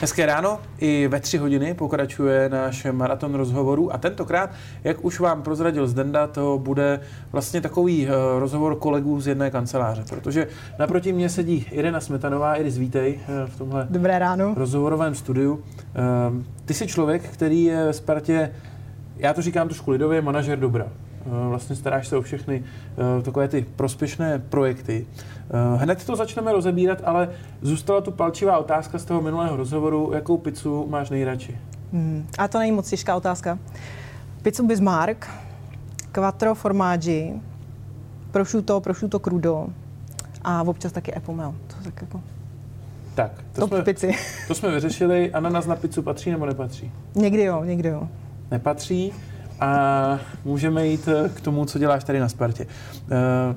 Hezké ráno, i ve tři hodiny pokračuje náš maraton rozhovorů a tentokrát, jak už vám prozradil Zdenda, to bude vlastně takový eh, rozhovor kolegů z jedné kanceláře, protože naproti mě sedí Irena Smetanová. Iris, vítej eh, v tomhle Dobré ráno. rozhovorovém studiu. Eh, ty jsi člověk, který je ve Spartě, já to říkám trošku lidově, manažer dobra. Vlastně staráš se o všechny takové ty prospěšné projekty. Eh, hned to začneme rozebírat, ale zůstala tu palčivá otázka z toho minulého rozhovoru. Jakou pizzu máš nejradši? Hmm, a to není moc těžká otázka. Pizzu Bismarck, quattro formaggi, prosciutto, prosciutto crudo a občas taky epomel. To tak jako... Tak, to jsme, pici. to jsme vyřešili. Ananas na pizzu patří nebo nepatří? Někdy jo, někdy jo. Nepatří a můžeme jít k tomu, co děláš tady na Spartě. Uh,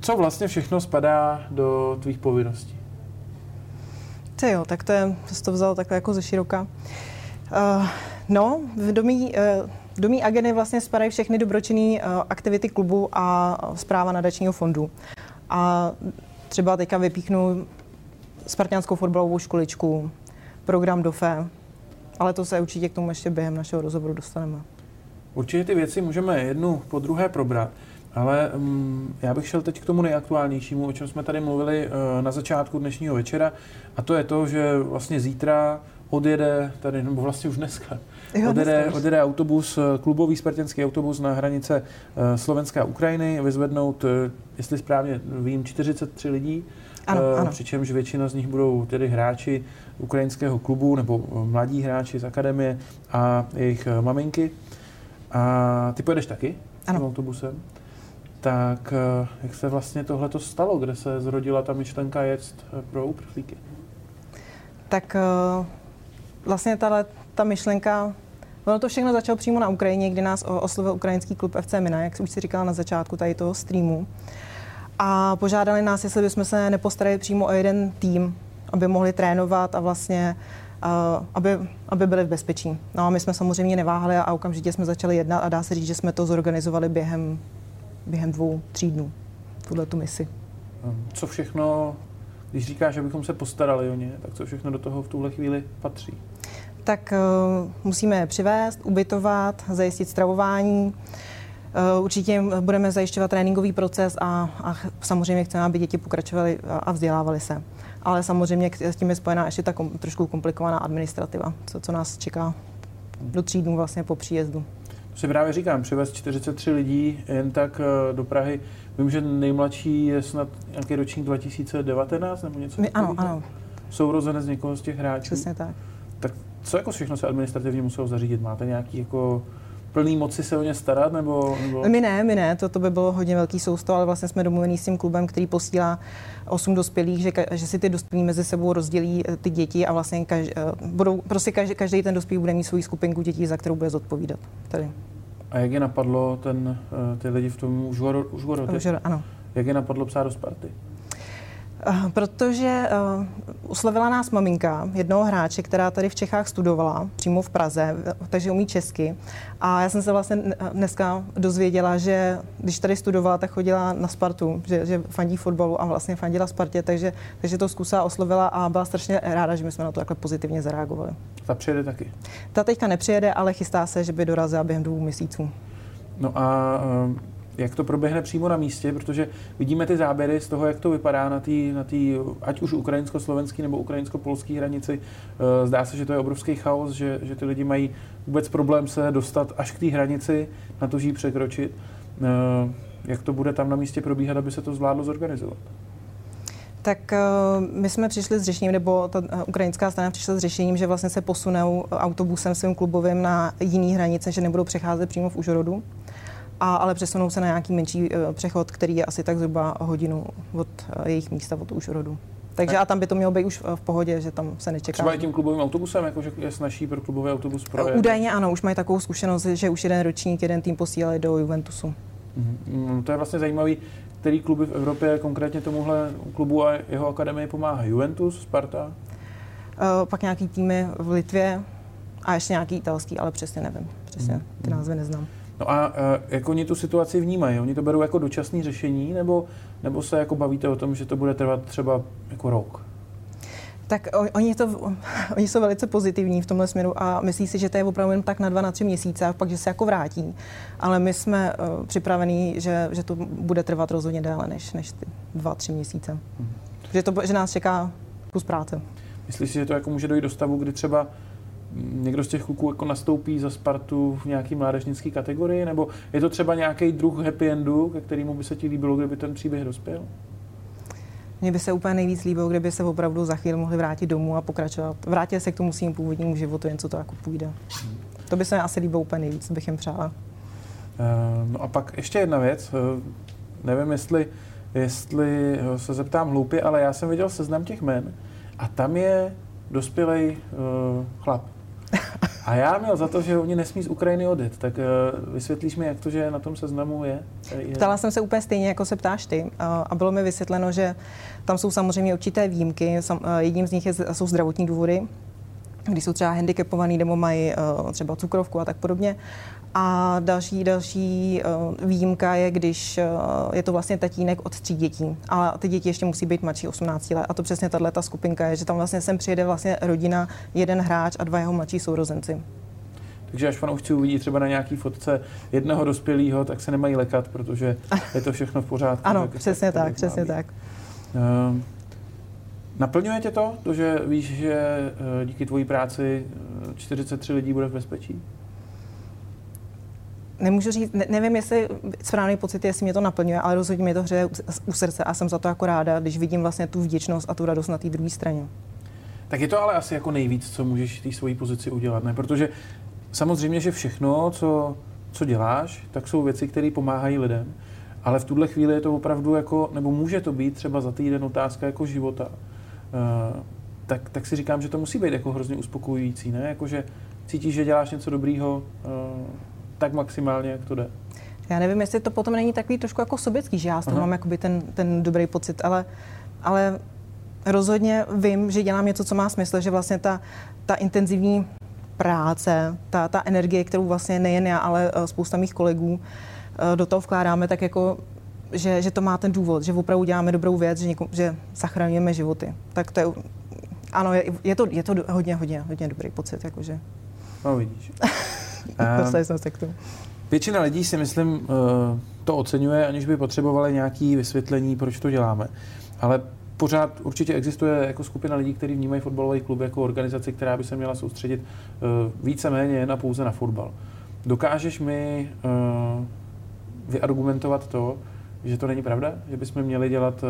co vlastně všechno spadá do tvých povinností? To jo, tak to je, to vzal takhle jako ze široka. Uh, no, v domí, do mý agendy vlastně spadají všechny dobročinné uh, aktivity klubu a zpráva nadačního fondu. A třeba teďka vypíchnu Spartianskou fotbalovou školičku, program DOFE, ale to se určitě k tomu ještě během našeho rozhovoru dostaneme. Určitě ty věci můžeme jednu po druhé probrat. Ale um, já bych šel teď k tomu nejaktuálnějšímu, o čem jsme tady mluvili uh, na začátku dnešního večera, a to je to, že vlastně zítra odjede tady, nebo vlastně už dneska, jo, odjede, dneska odjede autobus, eh, klubový spartanský autobus na hranice uh, Slovenska a Ukrajiny, vyzvednout, uh, jestli správně vím, 43 lidí, ano, uh, ano. přičemž většina z nich budou tedy hráči ukrajinského klubu nebo mladí hráči z akademie a jejich maminky. A ty pojedeš taky ano. tím autobusem? tak eh, jak se vlastně tohle to stalo, kde se zrodila ta myšlenka jet eh, pro uprchlíky? Tak eh, vlastně tahle, ta myšlenka, ono to všechno začalo přímo na Ukrajině, kdy nás oslovil ukrajinský klub FC Mina, jak už si říkala na začátku tady toho streamu. A požádali nás, jestli bychom se nepostarali přímo o jeden tým, aby mohli trénovat a vlastně aby, aby byli v bezpečí. No a my jsme samozřejmě neváhali a okamžitě jsme začali jednat a dá se říct, že jsme to zorganizovali během během dvou, tří dnů, tuhle tu misi. Hm, co všechno, když říkáš, že bychom se postarali o ně, tak co všechno do toho v tuhle chvíli patří? Tak uh, musíme je přivést, ubytovat, zajistit stravování, Uh, určitě budeme zajišťovat tréninkový proces a, a samozřejmě chceme, aby děti pokračovaly a vzdělávaly se. Ale samozřejmě s tím je spojená ještě ta kom, trošku komplikovaná administrativa, co, co nás čeká do tří dnů vlastně po příjezdu. To si právě říkám, přivez 43 lidí jen tak eh, do Prahy. Vím, že nejmladší je snad nějaký ročník 2019 nebo něco My, Ano, ano. Sourozenec někoho z těch hráčů. Přesně tak. Tak co jako všechno se administrativně muselo zařídit? Máte nějaký jako plný moci se o ně starat? Nebo, nebo... My ne, my ne, to, to by bylo hodně velký sousto, ale vlastně jsme domluvení s tím klubem, který posílá osm dospělých, že, že si ty dospělí mezi sebou rozdělí eh, ty děti a vlastně kaž, eh, budou, prostě každý, každý ten dospělý bude mít svoji skupinku dětí, za kterou bude zodpovídat. Tady. A jak je napadlo ten, eh, ty lidi v tom Užgorodu? Užgorod, ano. Jak je napadlo psát do Sparty? Eh, protože uh, uslovila nás maminka jednoho hráče, která tady v Čechách studovala, přímo v Praze, takže umí česky. A já jsem se vlastně dneska dozvěděla, že když tady studovala, tak chodila na Spartu, že, že fandí fotbalu a vlastně fandila Spartě, takže, takže to zkusila, oslovila a byla strašně ráda, že my jsme na to takhle pozitivně zareagovali. Ta přijede taky? Ta teďka nepřijede, ale chystá se, že by dorazila během dvou měsíců. No a jak to proběhne přímo na místě, protože vidíme ty záběry z toho, jak to vypadá na té, na ať už ukrajinsko-slovenský nebo ukrajinsko-polský hranici. Eh, zdá se, že to je obrovský chaos, že, že ty lidi mají vůbec problém se dostat až k té hranici, na to, ji překročit. Eh, jak to bude tam na místě probíhat, aby se to zvládlo zorganizovat? Tak uh, my jsme přišli s řešením, nebo ta ukrajinská strana přišla s řešením, že vlastně se posunou autobusem svým klubovým na jiný hranice, že nebudou přecházet přímo v Užorodu a, ale přesunou se na nějaký menší uh, přechod, který je asi tak zhruba hodinu od uh, jejich místa, od Užhorodu. Takže a tam by to mělo být už v pohodě, že tam se nečeká. Třeba i tím klubovým autobusem, jakože je snažší pro klubový autobus projet? Údajně ano, už mají takovou zkušenost, že už jeden ročník, jeden tým posílali do Juventusu. Mm-hmm. To je vlastně zajímavý, který kluby v Evropě konkrétně tomuhle klubu a jeho akademii pomáhá. Juventus, Sparta? Uh, pak nějaký týmy v Litvě a ještě nějaký italský, ale přesně nevím. Přesně ty mhm. názvy neznám. No a uh, jak oni tu situaci vnímají? Oni to berou jako dočasné řešení, nebo, nebo se jako bavíte o tom, že to bude trvat třeba jako rok? Tak oni, to, oni jsou velice pozitivní v tomhle směru a myslí si, že to je opravdu jen tak na dva, na tři měsíce a pak, že se jako vrátí. Ale my jsme uh, připravení, že, že to bude trvat rozhodně déle než, než ty dva, tři měsíce. Hmm. Že, to, že nás čeká kus práce. Myslíš si, že to jako může dojít do stavu, kdy třeba někdo z těch kluků jako nastoupí za Spartu v nějaký mládežnické kategorii, nebo je to třeba nějaký druh happy endu, ke kterému by se ti líbilo, kdyby ten příběh dospěl? Mně by se úplně nejvíc líbilo, kdyby se opravdu za chvíli mohli vrátit domů a pokračovat. Vrátit se k tomu svým původnímu životu, jen co to jako půjde. Hmm. To by se mi asi líbilo úplně nejvíc, bych jim přála. Uh, no a pak ještě jedna věc. Uh, nevím, jestli, jestli se zeptám hloupě, ale já jsem viděl seznam těch men a tam je dospělý chlap. A já měl za to, že oni nesmí z Ukrajiny odjet, tak uh, vysvětlíš mi, jak to, že na tom seznamu je? je? Ptala jsem se úplně stejně, jako se ptáš ty. Uh, a bylo mi vysvětleno, že tam jsou samozřejmě určité výjimky. Jedním z nich je, jsou zdravotní důvody, když jsou třeba handicapovaný nebo mají uh, třeba cukrovku a tak podobně. A další, další uh, výjimka je, když uh, je to vlastně tatínek od tří dětí. A ty děti ještě musí být mladší 18 let. A to přesně tahle ta skupinka je, že tam vlastně sem přijede vlastně rodina, jeden hráč a dva jeho mladší sourozenci. Takže až fanoušci uvidí třeba na nějaký fotce jednoho dospělého, tak se nemají lekat, protože je to všechno v pořádku. ano, přesně tak, tak přesně tak. Uh, naplňuje tě to, to, že víš, že díky tvojí práci 43 lidí bude v bezpečí? Nemůžu říct, ne, nevím, jestli správný pocit, jestli mě to naplňuje, ale rozhodně mě to hřeje u srdce a jsem za to jako ráda, když vidím vlastně tu vděčnost a tu radost na té druhé straně. Tak je to ale asi jako nejvíc, co můžeš té svojí pozici udělat, ne? Protože samozřejmě, že všechno, co, co děláš, tak jsou věci, které pomáhají lidem, ale v tuhle chvíli je to opravdu jako, nebo může to být třeba za týden otázka jako života. Uh, tak, tak si říkám, že to musí být jako hrozně uspokojující, ne? Jakože cítíš, že děláš něco dobrýho, uh, tak maximálně, jak to jde. Já nevím, jestli to potom není takový trošku jako sobecký, že já z toho mám jakoby ten, ten dobrý pocit, ale, ale rozhodně vím, že dělám něco, co má smysl, že vlastně ta, ta intenzivní práce, ta, ta energie, kterou vlastně nejen já, ale eh, spousta mých kolegů eh, do toho vkládáme, tak jako že, že to má ten důvod, že opravdu děláme dobrou věc, že, něko, že zachraňujeme životy. Tak to je, ano, je, je, to, je to hodně, hodně, hodně dobrý pocit. Jakože. No vidíš. Dostali jsme se k tomu. Většina lidí si myslím eh, to oceňuje, aniž by potřebovali nějaké vysvětlení, proč to děláme. Ale pořád určitě existuje jako skupina lidí, kteří vnímají fotbalový klub jako organizaci, která by se měla soustředit uh, víceméně na pouze na fotbal. Dokážeš mi vyargumentovat to, že to není pravda? Že bychom měli dělat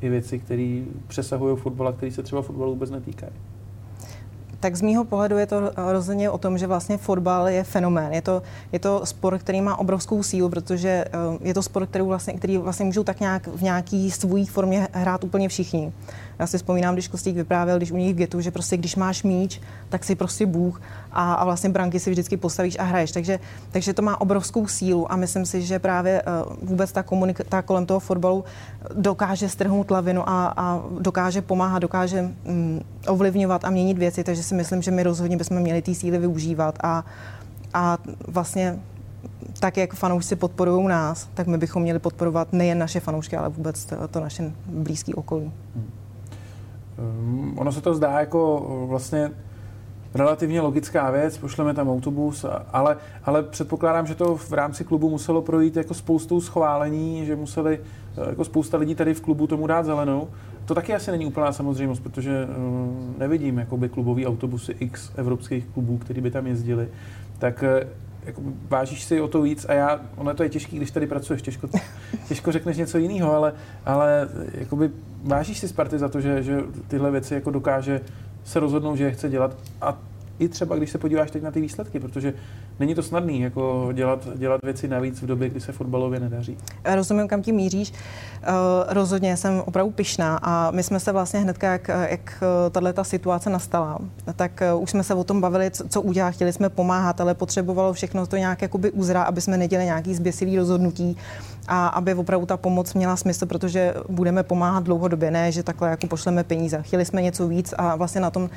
i věci, které přesahují fotbal a které se třeba fotbalu vůbec netýkají? Tak z mýho pohledu je to rozhodně o tom, že vlastně fotbal je fenomén. Je to, je to sport, který má obrovskou sílu, protože eh, je to sport, který vlastně, který vlastně můžou tak nějak v nějaký svůj formě hrát úplně všichni. Já si vzpomínám, když Kostík vyprávěl, když u nich v getu, že prostě když máš míč, tak si prostě Bůh a, a vlastně branky si vždycky postavíš a hraješ. Takže, takže to má obrovskou sílu a myslím si, že právě uh, vůbec ta komunikace kolem toho fotbalu dokáže strhnout lavinu a, a dokáže pomáhat, dokáže um, ovlivňovat a měnit věci, takže si myslím, že my rozhodně bychom měli ty síly využívat a, a vlastně tak, jak fanoušci podporují nás, tak my bychom měli podporovat nejen naše fanoušky, ale vůbec to, to naše blízké okolí. Hmm. Um, ono se to zdá jako vlastně relativně logická věc, pošleme tam autobus, ale, ale předpokládám, že to v rámci klubu muselo projít jako spoustou schválení, že museli eh, jako spousta lidí tady v klubu tomu dát zelenou. To taky asi není úplná samozřejmost, protože uh, nevidím jakoby klubový autobusy X evropských klubů, který by tam jezdili. Tak uh, jako, vážíš si o to víc a já, ono to je těžké, když tady pracuješ, těžko, těžko řekneš něco jiného, ale, ale jakoby, vážíš si Sparty za to, že, že tyhle věci jako dokáže se rozhodnout, že je chce dělat a i třeba, když se podíváš teď na ty výsledky, protože není to snadný jako dělat, dělat věci navíc v době, kdy se fotbalově nedaří. Rozumím, kam tím míříš. Uh, rozhodně jsem opravdu pyšná a my jsme se vlastně hned, jak, jak tahle ta situace nastala, tak uh, už jsme se o tom bavili, co, udělat, chtěli jsme pomáhat, ale potřebovalo všechno to nějak jakoby uzrá, aby jsme nedělali nějaký zběsilý rozhodnutí a aby opravdu ta pomoc měla smysl, protože budeme pomáhat dlouhodobě, ne, že takhle jako pošleme peníze. Chtěli jsme něco víc a vlastně na tom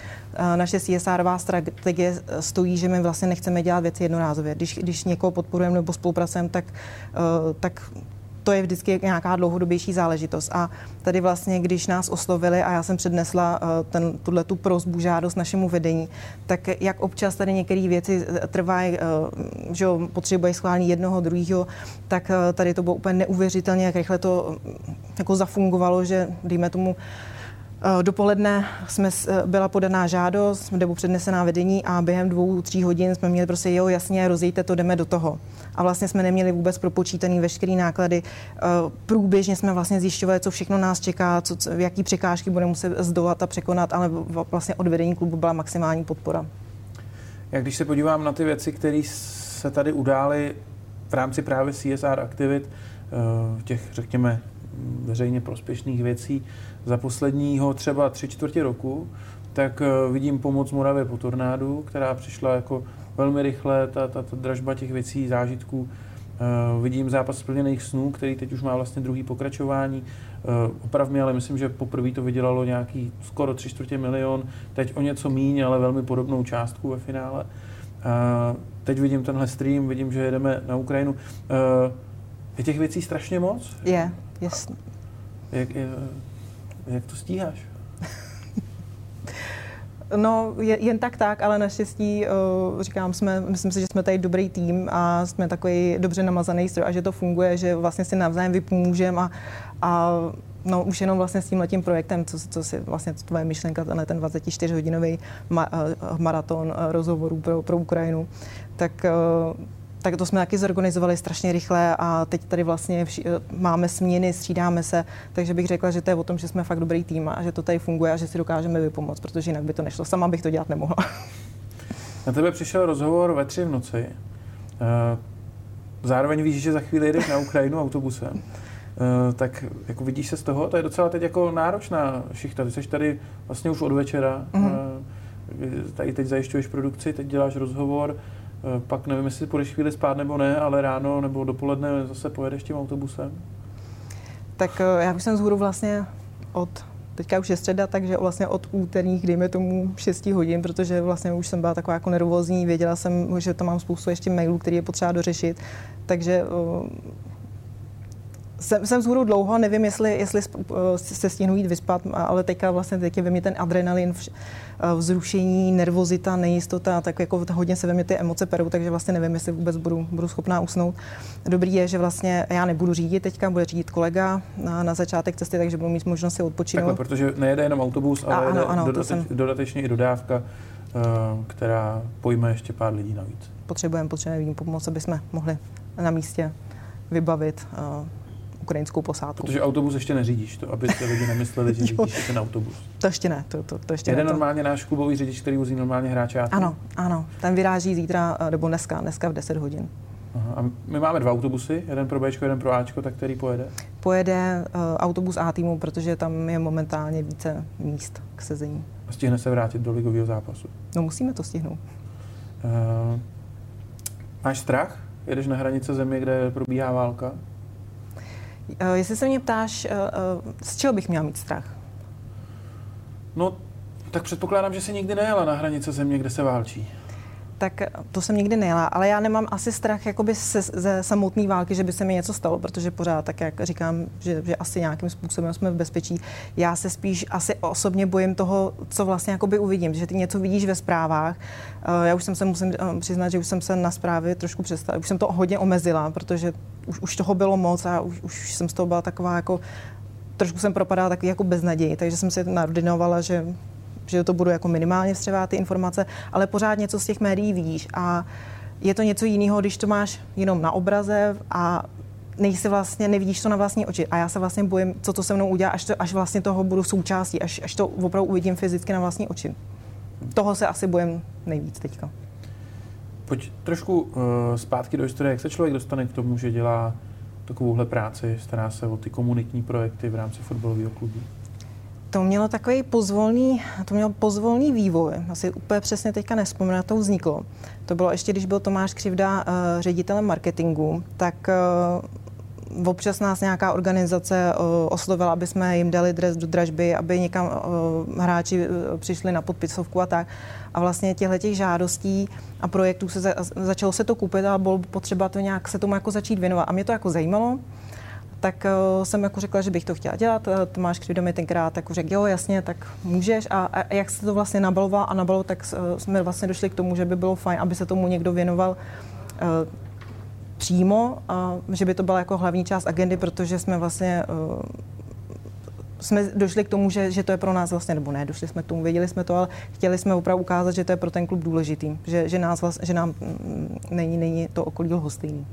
naše CSRová strategie stojí, že my vlastně nechceme dělat věci jednorázově. Když, když někoho podporujeme nebo spolupracujeme, tak, uh, tak to je vždycky nějaká dlouhodobější záležitost. A tady vlastně, když nás oslovili a já jsem přednesla eh, ten, tuhle tu prozbu, žádost našemu vedení, tak jak občas tady některé věci eh, trvají, eh, že potřebuje schválení jednoho, druhého, tak tady to bylo úplně neuvěřitelně, jak rychle to jako zafungovalo, že dejme tomu Eh, dopoledne jsme, eh, byla podaná žádost nebo přednesená vedení a během dvou, tří hodin jsme měli prostě, jo, jasně, rozjejte to, jdeme do toho. A vlastně jsme neměli vůbec propočítaný veškeré náklady. Eh, průběžně jsme vlastně zjišťovali, co všechno nás čeká, co, jaký překážky budeme muset zdolat a překonat, ale vlastně od vedení klubu byla maximální podpora. Jak když se podívám na ty věci, které se tady udály v rámci právě CSR aktivit, těch, řekněme, veřejně prospěšných věcí, za posledního třeba tři čtvrtě roku, tak eh, vidím pomoc Moravě po tornádu, která přišla jako velmi rychle, ta, ta, ta dražba těch věcí, zážitků. Uh, vidím zápas splněných snů, který teď už má vlastně druhý pokračování. Uh, oprav mě, ale myslím, že poprvé to vydělalo nějaký skoro tři čtvrtě milion, teď o něco míň, ale velmi podobnou částku ve finále. Uh, teď vidím tenhle stream, vidím, že jedeme na Ukrajinu. Uh, je těch věcí strašně moc? Je, jasně. Jak, jak to stíháš? No, jen tak tak, ale naštěstí, uh, říkám, jsme, myslím si, že jsme tady dobrý tým a jsme takový dobře namazaný stroj a že to funguje, že vlastně si navzájem vypomůžeme a, a No už jenom vlastně s tím letím projektem, co, co si vlastně tvoje myšlenka, tenhle ten 24-hodinový ma, uh, maraton uh, rozhovorů pro, pro Ukrajinu, tak tak to jsme taky zorganizovali strašně rychle a teď tady vlastně vši, eh, máme směny, střídáme se, takže bych řekla, že to je o tom, že jsme fakt dobrý tým a že to tady funguje a že si dokážeme vypomoct, protože jinak by to nešlo. Sama bych to dělat nemohla. Na tebe přišel rozhovor ve tři v noci. Eh, zároveň víš, že za chvíli jedeš na Ukrajinu autobusem. Eh, tak jako vidíš se z toho, to je docela teď jako náročná šichta. Ty jsi tady vlastně už od večera, mm-hmm. tady teď zajišťuješ produkci, teď děláš rozhovor, pak nevím, jestli půjdeš chvíli spát nebo ne, ale ráno nebo dopoledne zase pojedeš tím autobusem? Tak eh, já už jsem zhůru vlastně od teďka už je středa, takže vlastně od úterních, dejme tomu 6 hodin, protože vlastně už jsem byla taková jako nervózní, věděla jsem, že to mám spoustu ještě mailů, který je potřeba dořešit, takže uh, jsem, jsem zhůru dlouho, nevím, jestli, jestli se stihnu jít vyspat, ale teďka vlastně teď je ve mně ten adrenalin, vzrušení, nervozita, nejistota, tak jako hodně se ve mně ty emoce perou, takže vlastně nevím, jestli vůbec budu, budu schopná usnout. Dobrý je, že vlastně já nebudu řídit teďka, bude řídit kolega na, na začátek cesty, takže budu mít možnost si odpočinout. Takhle, protože nejede jenom autobus, ale ano, ano, dodateč, jsem... dodatečně i dodávka, eh, která pojme ještě pár lidí navíc. Potřebujeme, potřebujeme pomoc, aby jsme mohli na místě vybavit uh, ukrajinskou posádku. Protože autobus ještě neřídíš, to, aby se lidi nemysleli, že řídíš ten autobus. To ještě ne, to, to, to ještě Jede ne. normálně náš klubový řidič, který vozí normálně hráče Ano, ano, ten vyráží zítra, eh, nebo dneska, dneska v 10 hodin. Aha. A my máme dva autobusy, jeden pro B, jeden pro Ačko, tak který pojede? Pojede uh, autobus A týmu, protože tam je momentálně více míst k sezení. A stihne se vrátit do ligového zápasu? No musíme to stihnout. Uh, máš strach? Jedeš na hranice země, kde probíhá válka? Uh, jestli se mě ptáš, uh, uh, z čeho bych měla mít strach? No, tak předpokládám, že jsi nikdy nejela na hranice země, kde se válčí tak to jsem nikdy nejela, ale já nemám asi strach jakoby se, ze samotné války, že by se mi něco stalo, protože pořád, tak jak říkám, že, že asi nějakým způsobem jsme v bezpečí. Já se spíš asi osobně bojím toho, co vlastně jakoby uvidím, že ty něco vidíš ve zprávách. Eh, já už jsem se musím eh, přiznat, že už jsem se na zprávy trošku přestala, už jsem to hodně omezila, protože už, už toho bylo moc a už, už jsem z toho byla taková jako trošku jsem propadala takový jako beznaději, takže jsem si narodinovala, že že to budu jako minimálně vstřebávat ty informace, ale pořád něco z těch médií vidíš a je to něco jiného, když to máš jenom na obraze a nejsi vlastně, nevidíš to na vlastní oči. A já se vlastně bojím, co to se mnou udělá, až, to, až vlastně toho budu součástí, až, až to opravdu uvidím fyzicky na vlastní oči. Toho se asi bojím nejvíc teďka. Pojď trošku uh, zpátky do historie. Jak se člověk dostane k tomu, že dělá takovouhle práci, stará se o ty komunitní projekty v rámci fotbalového klubu? To mělo takový pozvolný, to mělo pozvolný vývoj. Asi úplně přesně teďka nespomínám, to vzniklo. To bylo ještě, když byl Tomáš Křivda uh, ředitelem marketingu, tak uh, občas nás nějaká organizace uh, oslovila, aby jsme jim dali dres do dražby, aby někam hráči přišli na podpisovku a tak. A vlastně těchto těch žádostí a projektů se za, začalo se to kupit a bylo potřeba to nějak se tomu jako začít věnovat. A mě to jako zajímalo tak uh, jsem jako řekla, že bych to chtěla dělat. Uh, Tomáš Křivda mi tenkrát jako řekl, jo, jasně, tak můžeš. A, a jak se to vlastně nabaloval a nabalo, tak uh, jsme vlastně došli k tomu, že by bylo fajn, aby se tomu někdo věnoval přímo, uh, že by to byla jako hlavní část agendy, protože jsme vlastně jsme došli k tomu, že, že to je pro nás vlastně, nebo ne, došli jsme k tomu, věděli jsme to, ale chtěli jsme opravdu ukázat, že to je pro ten klub důležitý, že, že, nás vlastně, že nám mm, není, není to okolí lhostejný.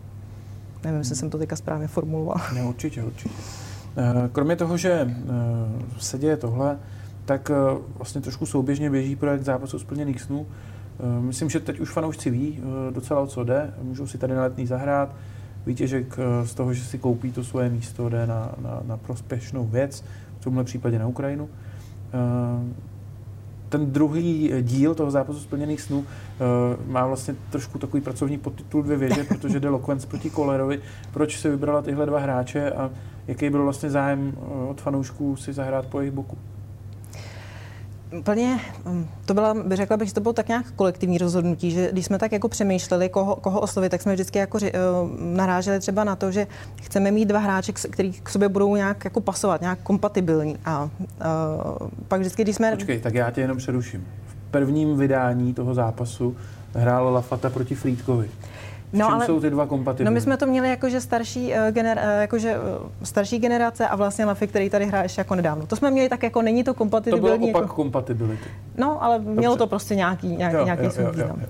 Nevím, jestli jsem to teďka správně formuloval. Ne, určitě, určitě. Eh, kromě toho, že eh, se děje tohle, tak eh, vlastně trošku souběžně běží projekt zápasu splněných snů. Myslím, že teď už fanoušci ví docela o co jde. Můžou si tady na letný zahrát. Výtěžek z toho, že si koupí to svoje místo, jde na, na, na prospěšnou věc, v tomhle případě na Ukrajinu ten druhý díl toho zápasu splněných snů uh, má vlastně trošku takový pracovní podtitul dvě věže, protože jde Lokvenc proti Kolerovi. Proč se vybrala tyhle dva hráče a jaký byl vlastně zájem uh, od fanoušků si zahrát po jejich boku? Plně, mm, to byla, by řekla bych, že to bylo tak nějak kolektivní rozhodnutí, že když jsme tak jako přemýšleli, koho, koho oslovit, tak jsme vždycky jako uh, naráželi třeba na to, že chceme mít dva hráče, který k sobě budou nějak jako pasovat, nějak kompatibilní. A uh, pak vždycky, když jsme... Počkej, tak já tě jenom přeruším. V prvním vydání toho zápasu hrál Lafata proti Frýdkovi. No, ale, jsou ty dva kompatibilní? No my jsme to měli jakože starší, uh, gener, uh, jakože, uh, starší generace a vlastně Lafy, který tady hraje ještě jako nedávno. To jsme měli tak jako, není to kompatibilní. To bylo opak jako, kompatibility. No, ale Dobře. mělo to prostě nějaký, nějaký, jo, nějaký jo, svůj význam.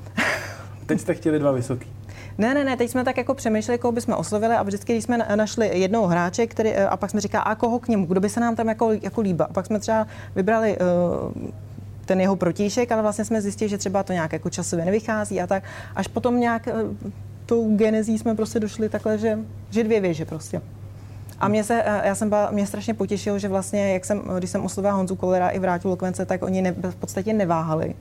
Teď jste chtěli dva vysoký. Ne, ne, ne, teď jsme tak jako přemýšleli, koho bychom oslovili a vždycky, když jsme našli jednoho hráče, který, a pak jsme říkali, a koho k němu, kdo by se nám tam jako, jako líbil. A pak jsme třeba vybrali uh, ten jeho protějšek, ale vlastně jsme zjistili, že třeba to nějak jako časově nevychází a tak. Až potom nějak tou genezí jsme prostě došli takhle, že, že dvě věže prostě. A mě se, eh, já jsem byla, mě strašně potěšilo, že vlastně, jak jsem, když jsem oslovila Honzu Kolera i vrátil Lokvence, tak oni ne, v podstatě neváhali.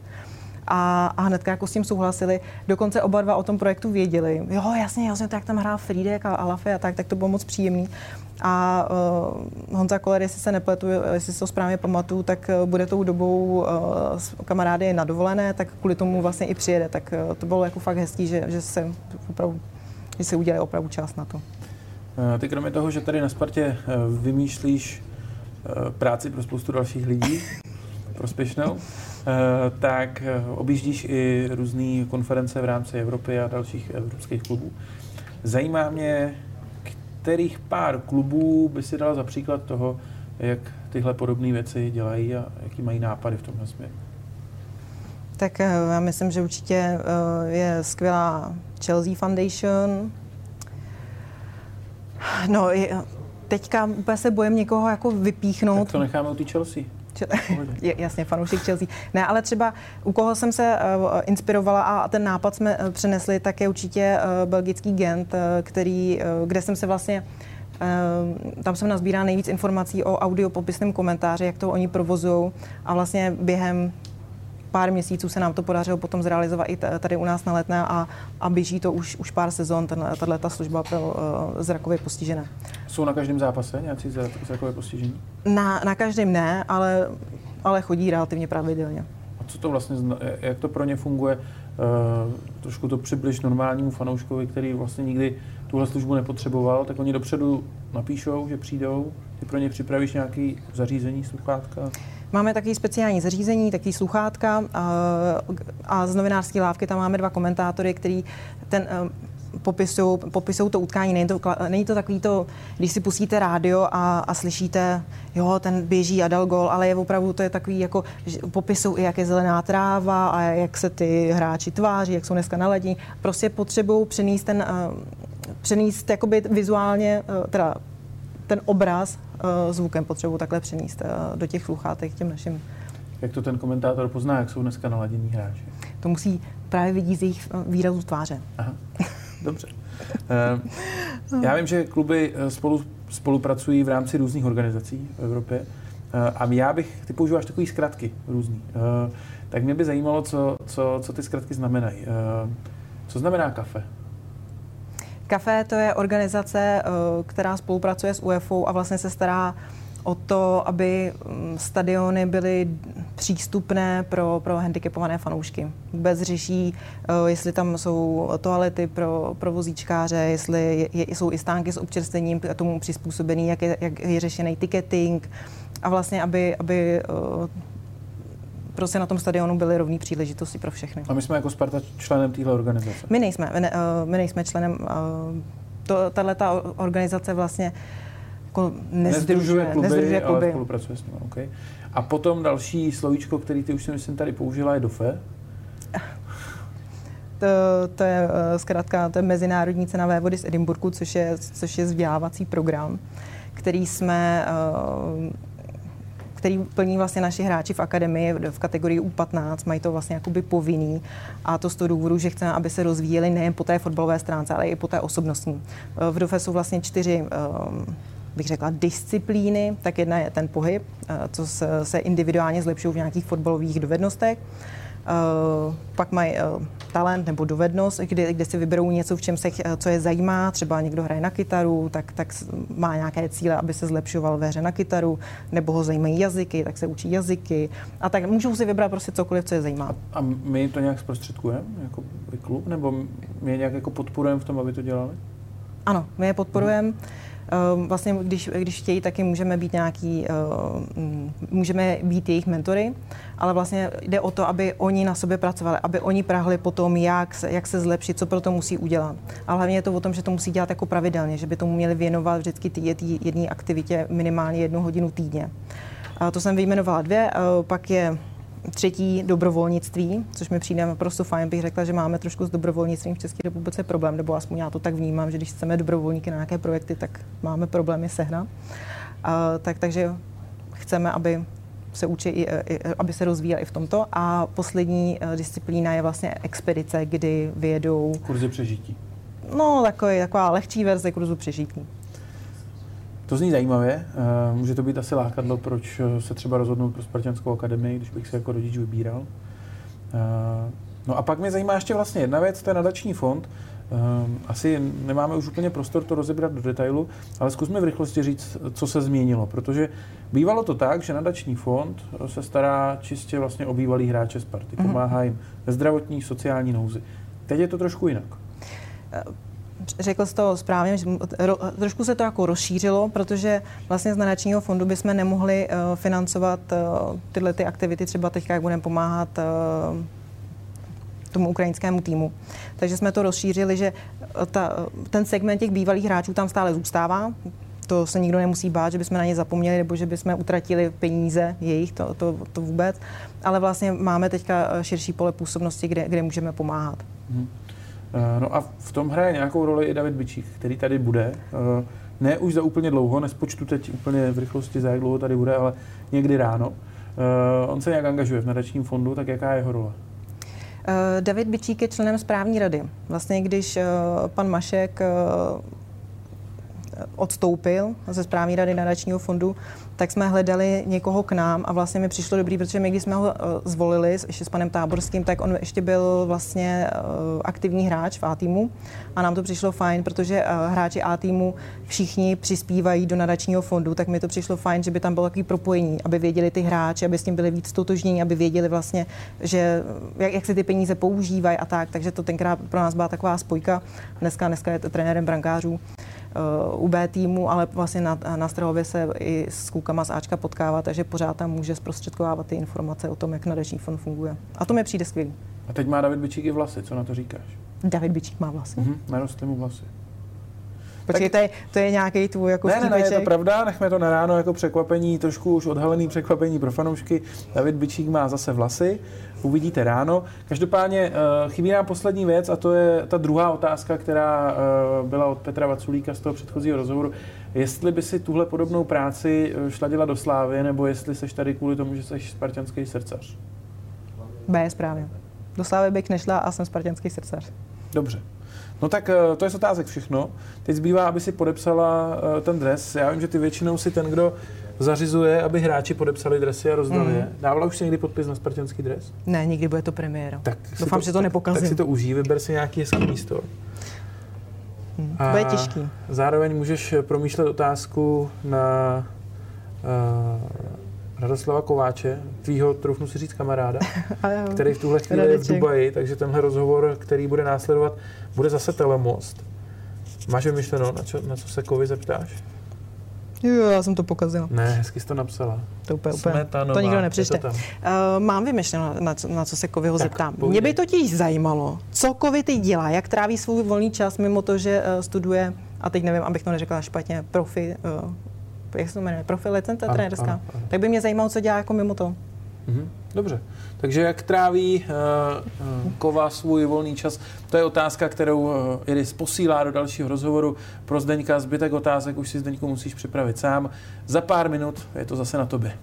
A, a hnedka jako s tím souhlasili. Dokonce oba dva o tom projektu věděli. Jo, jasně, jasně, tak tam hrál Friedek a Alafy a tak, tak to bylo moc příjemný. A uh, Honza Koller, jestli se nepletu, jestli si to správně pamatuju, tak uh, bude tou dobou uh, s kamarády na dovolené, tak kvůli tomu vlastně i přijede. Tak uh, to bylo jako fakt hezký, že, že se opravdu, že se udělali opravdu čas na to. Ty kromě toho, že tady na Spartě vymýšlíš práci pro spoustu dalších lidí, prospěšnou, tak objíždíš i různé konference v rámci Evropy a dalších evropských klubů. Zajímá mě, kterých pár klubů by si dala za příklad toho, jak tyhle podobné věci dělají a jaký mají nápady v tomhle směru? Tak eh, já myslím, že určitě eh, je skvělá Chelsea Foundation. No, teďka úplně se bojem někoho jako vypíchnout. Tak to necháme u té Chelsea. Jasně, fanoušek Chelsea. Ne, ale třeba u koho jsem se uh, inspirovala a ten nápad jsme uh, přinesli, tak je určitě uh, belgický Gent, který, kde jsem se vlastně tam jsem nazbírá nejvíc informací o audiopopisném komentáři, jak to oni provozují a vlastně během pár měsíců se nám to podařilo potom zrealizovat i tady u nás na letné a, a běží to už, už pár sezon, tahle ta služba pro uh, zrakově postižené. Jsou na každém zápase nějací zrakové postižení? Na, na každém ne, ale, ale chodí relativně pravidelně. A co to vlastně, jak to pro ně funguje? Uh, trošku to přibliž normálnímu fanouškovi, který vlastně nikdy tuhle službu nepotřeboval, tak oni dopředu napíšou, že přijdou, ty pro ně připravíš nějaký zařízení, sluchátka? Máme taky speciální zařízení, taky sluchátka a, a z novinářské lávky tam máme dva komentátory, který ten popisují, popisují to utkání. Není to, není to takový to, když si pustíte rádio a, a slyšíte, jo, ten běží a dal gol, ale je opravdu to je takový, jako popisují i, jak je zelená tráva a jak se ty hráči tváří, jak jsou dneska naladí. Prostě potřebují přenést ten, uh, přenést jakoby vizuálně, uh, teda ten obraz zvukem potřebují takhle přenést uh, do těch sluchátek těm našim. Jak to ten komentátor pozná, jak jsou dneska naladění hráči? To musí právě vidět z jejich výrazu tváře. Aha. Dobře. Eh, já vím, že kluby eh, spolu, spolupracují v rámci různých organizací v Evropě eh, a já bych, ty používáš takový zkratky různý, tak mě by zajímalo, co, co, co ty zkratky znamenají. Co znamená kafe? Kafe to je organizace, která spolupracuje s UEFA a vlastně se stará o to, aby mm, stadiony byly přístupné pro, pro handicapované fanoušky. Vůbec řeší, uh, jestli tam jsou toalety pro, pro vozíčkáře, jestli je, jsou i stánky s občerstvením tomu přizpůsobený, jak je, jak je řešený ticketing a vlastně, aby, aby uh, prostě na tom stadionu byly rovné příležitosti pro všechny. A my jsme jako Sparta členem téhle organizace? My nejsme, my, ne, uh, my nejsme členem, uh, to, tahle ta organizace vlastně jako nezdružuje, kluby, nezdružuje kluby. ale spolupracuje s nimi. Okay. A potom další slovíčko, který ty už si myslím tady použila, je DOFE. To, to je uh, zkrátka to je Mezinárodní cena vody z Edinburgu, což je, což je vzdělávací program, který jsme který plní vlastně naši hráči v akademii v kategorii U15, mají to vlastně jakoby povinný a to z toho důvodu, že chceme, aby se rozvíjeli nejen po té fotbalové stránce, ale i po té osobnostní. V DOFE jsou vlastně čtyři um, bych řekla, disciplíny, tak jedna je ten pohyb, eh, co se individuálně zlepšují v nějakých fotbalových dovednostech. Uh, pak mají uh, talent nebo dovednost, kde, kde si vyberou něco, v čem se, co je zajímá. Třeba někdo hraje na kytaru, tak, tak má nějaké cíle, aby se zlepšoval ve hře na kytaru, nebo ho zajímají jazyky, tak se učí jazyky. A tak můžou si vybrat prostě cokoliv, co je zajímá. A my to nějak zprostředkujeme, jako klub, nebo my je nějak jako podporujeme v tom, aby to dělali? Ano, my je podporujeme. Hmm. Ehm, vlastně, když, když chtějí, taky můžeme být nějaký, ehm, můžeme být jejich mentory, ale vlastně jde o to, aby oni na sobě pracovali, aby oni prahli po tom, jak se, jak se zlepšit, co pro to musí udělat. A hlavně je to o tom, že to musí dělat jako pravidelně, že by tomu měli věnovat vždycky ty jedné aktivitě minimálně jednu hodinu týdně. A to jsem vyjmenovala dvě, pak je třetí dobrovolnictví, což mi přijde naprosto fajn, bych řekla, že máme trošku s dobrovolnictvím v České republice problém, nebo aspoň já to tak vnímám, že když chceme dobrovolníky na nějaké projekty, tak máme problémy sehnat. A, tak, takže chceme, aby se učí, i, i, aby se rozvíjeli i v tomto. A poslední uh, disciplína je vlastně expedice, kdy vyjedou... Kurzy přežití. No, takový, taková lehčí verze kurzu přežití. To zní zajímavě. Eh, může to být asi lákadlo, proč eh, se třeba rozhodnout pro Spartianskou akademii, když bych se jako rodič vybíral. Eh, no a pak mě zajímá ještě vlastně jedna věc, to je nadační fond. Asi nemáme už úplně prostor to rozebrat do detailu, ale zkusme v rychlosti říct, co se změnilo, protože bývalo to tak, že nadační fond se stará čistě vlastně o bývalý hráče Sparty, mhm. pomáhá jim ve zdravotní, sociální nouzi. Teď je to trošku jinak řekl jsi to správně, že trošku se to jako rozšířilo, protože vlastně z nadačního fondu bychom nemohli uh, financovat uh, tyhle ty aktivity, třeba teď, jak budeme pomáhat uh, tomu ukrajinskému týmu. Takže jsme to rozšířili, že ta, ten segment těch bývalých hráčů tam stále zůstává. To se nikdo nemusí bát, že bychom na ně zapomněli nebo že bychom utratili peníze jejich, to, to, to vůbec. Ale vlastně máme teďka širší pole působnosti, kde, kde můžeme pomáhat. Hmm. Eh, no a v tom hraje nějakou roli i David Bičík, který tady bude. Eh, ne už za úplně dlouho, nespočtu teď úplně v rychlosti, za jak dlouho tady bude, ale někdy ráno. Eh, on se nějak angažuje v nadačním fondu, tak jaká je jeho role? David Bičík je členem správní rady. Vlastně když pan Mašek odstoupil ze správní rady nadačního fondu, tak jsme hledali někoho k nám a vlastně mi přišlo dobrý, protože my, když jsme ho uh, zvolili ještě s panem Táborským, tak on ještě byl vlastně uh, aktivní hráč v A týmu a nám to přišlo fajn, protože uh, hráči A týmu všichni přispívají do nadačního fondu, tak mi to přišlo fajn, že by tam bylo takový propojení, aby věděli ty hráči, aby s tím byli víc totožnění, aby věděli vlastně, že jak, jak se ty peníze používají a tak, takže to tenkrát pro nás byla taková spojka. Dneska, dneska je to trenérem brankářů. Uh, u B týmu, ale vlastně na, na Strahově se i s klukama z Ačka potkává, takže pořád tam může zprostředkovávat ty informace o tom, jak nadační fond funguje. A to mi přijde skvělý. A teď má David Bičík i vlasy, co na to říkáš? David Bičík má vlasy? Mm-hmm, narostly mu vlasy. Počkej, tak... to je, to je nějaký tvůj jako Ne, ne, ne, je to pravda, nechme to na ráno jako překvapení, trošku už odhalený překvapení pro fanoušky. David Bičík má zase vlasy, uvidíte ráno. Každopádně uh, chybí nám poslední věc a to je ta druhá otázka, která uh, byla od Petra Vaculíka z toho předchozího rozhovoru. Jestli by si tuhle podobnou práci eh, šla dělat do Slávy, nebo jestli seš tady kvůli tomu, že jsi spartianský srdcař? B, správně. Do Slávy bych nešla a jsem spartianský srdcař. Dobře. No tak eh, to je z otázek všechno. Teď zbývá, aby si podepsala eh, ten dres. Já vím, že ty většinou si ten, kdo zařizuje, aby hráči podepsali dresy a rozdali mm. je. Dávala už si někdy podpis na spartianský dres? Ne, nikdy bude to premiéra. Tak Doufám, to, že to nepokazím. Tak si to užij, vyber si nějaký hezký místo. Hmm, to bude těžký. Zároveň můžeš promýšlet otázku na uh, Radoslava Kováče, tvýho, troufnu si říct, kamaráda, který v tuhle chvíli je v Dubaji, takže tenhle rozhovor, který bude následovat, bude zase telemost. Máš vymyšleno, na co, na co se Kovy zeptáš? Jo, já jsem to pokazila. Ne, hezky jsi to napsala. To úplně, úplně. To nikdo nepřečte. Uh, mám vymyšleno, na co, na co se Kovyho zeptám. Povídej. Mě by totiž zajímalo, co Kovy teď dělá, jak tráví svůj volný čas mimo to, že uh, studuje, a teď nevím, abych to neřekla špatně, profi, uh, jak se to jmenuje, profi licence trenérská. Tak by mě zajímalo, co dělá jako mimo to. Mhm, dobře. Takže jak tráví uh, uh, Kova svůj volný čas, to je otázka, kterou uh, Iris posílá do dalšího rozhovoru. Pro Zdeňka zbytek otázek už si Zdeňku musíš připravit sám. Za pár minut je to zase na tobě.